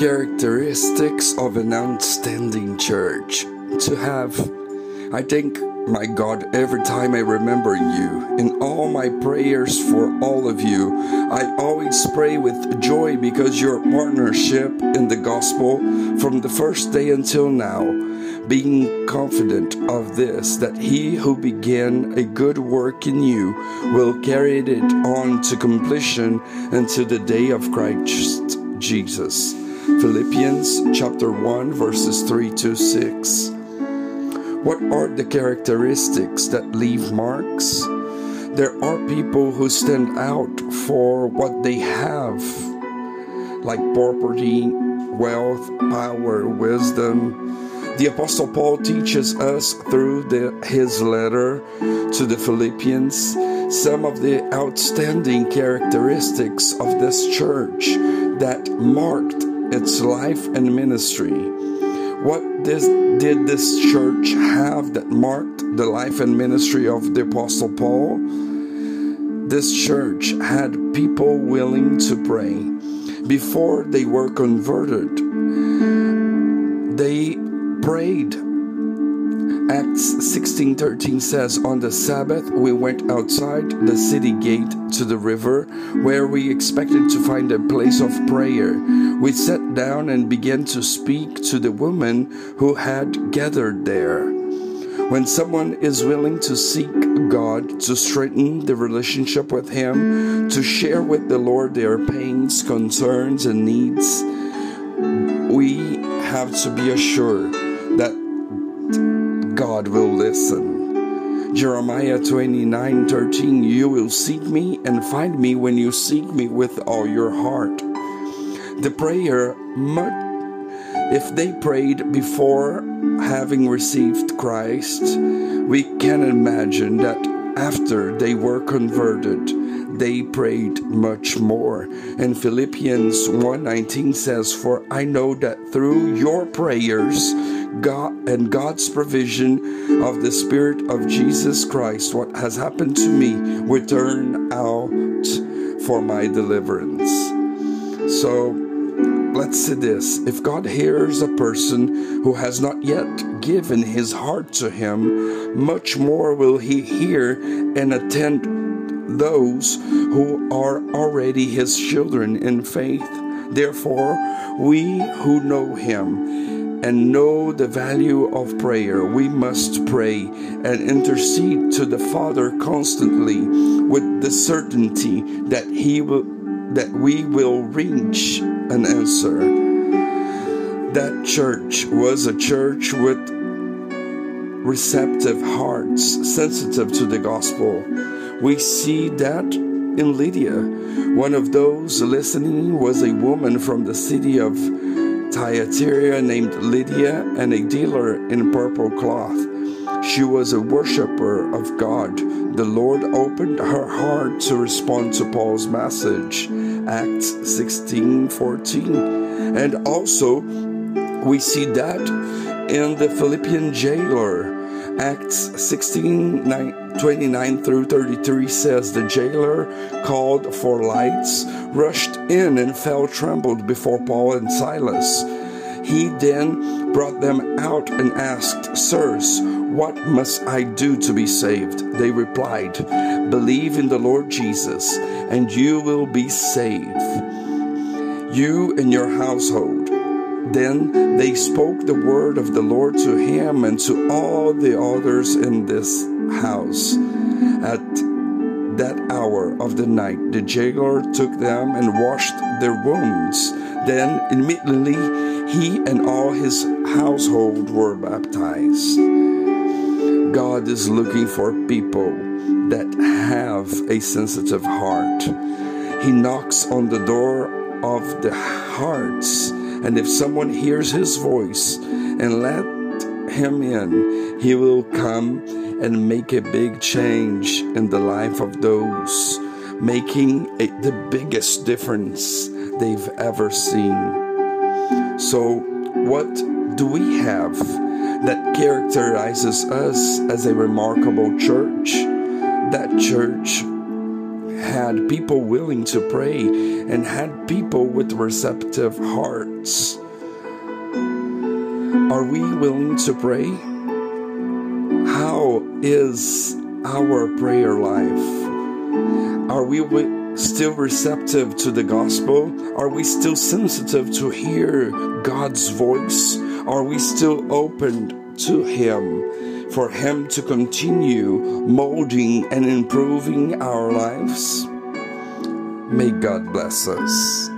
characteristics of an outstanding church to have. I thank my God every time I remember you. In all my prayers for all of you, I always pray with joy because your partnership in the gospel from the first day until now, being confident of this, that he who began a good work in you will carry it on to completion until the day of Christ Jesus. Philippians chapter 1 verses 3 to 6. What are the characteristics that leave marks? There are people who stand out for what they have, like property, wealth, power, wisdom. The Apostle Paul teaches us through the, his letter to the Philippians some of the outstanding characteristics of this church that marked its life and ministry. What this, did this church have that marked the life and ministry of the Apostle Paul? This church had people willing to pray. Before they were converted, they prayed Acts 16:13 says on the Sabbath we went outside the city gate to the river where we expected to find a place of prayer. We sat down and began to speak to the women who had gathered there. When someone is willing to seek God, to strengthen the relationship with Him, to share with the Lord their pains, concerns, and needs, we have to be assured God will listen. Jeremiah 29 13, you will seek me and find me when you seek me with all your heart. The prayer, if they prayed before having received Christ, we can imagine that after they were converted, they prayed much more. And Philippians 1:19 says, "For I know that through your prayers God and God's provision of the Spirit of Jesus Christ, what has happened to me will turn out for my deliverance. So let's say this if God hears a person who has not yet given his heart to Him, much more will He hear and attend those who are already His children in faith. Therefore, we who know Him and know the value of prayer, we must pray and intercede to the Father constantly with the certainty that He will that we will reach an answer. That church was a church with receptive hearts, sensitive to the gospel. We see that in Lydia. One of those listening was a woman from the city of Thyatira named Lydia and a dealer in purple cloth. She was a worshiper of God. The Lord opened her heart to respond to Paul's message, Acts 16:14. And also we see that in the Philippian jailer, Acts 16 29 through 33 says the jailer called for lights, rushed in, and fell trembled before Paul and Silas. He then brought them out and asked, Sirs, what must I do to be saved? They replied, Believe in the Lord Jesus, and you will be saved, you and your household. Then they spoke the word of the Lord to him and to all the others in this house. At that hour of the night, the jailer took them and washed their wounds. Then immediately he and all his household were baptized. God is looking for people that have a sensitive heart. He knocks on the door of the hearts and if someone hears his voice and let him in, he will come and make a big change in the life of those, making a, the biggest difference they've ever seen. So, what do we have that characterizes us as a remarkable church? That church had people willing to pray and had people with receptive hearts. Are we willing to pray? How is our prayer life? Are we still receptive to the gospel? Are we still sensitive to hear God's voice? Are we still open to Him for Him to continue molding and improving our lives? May God bless us.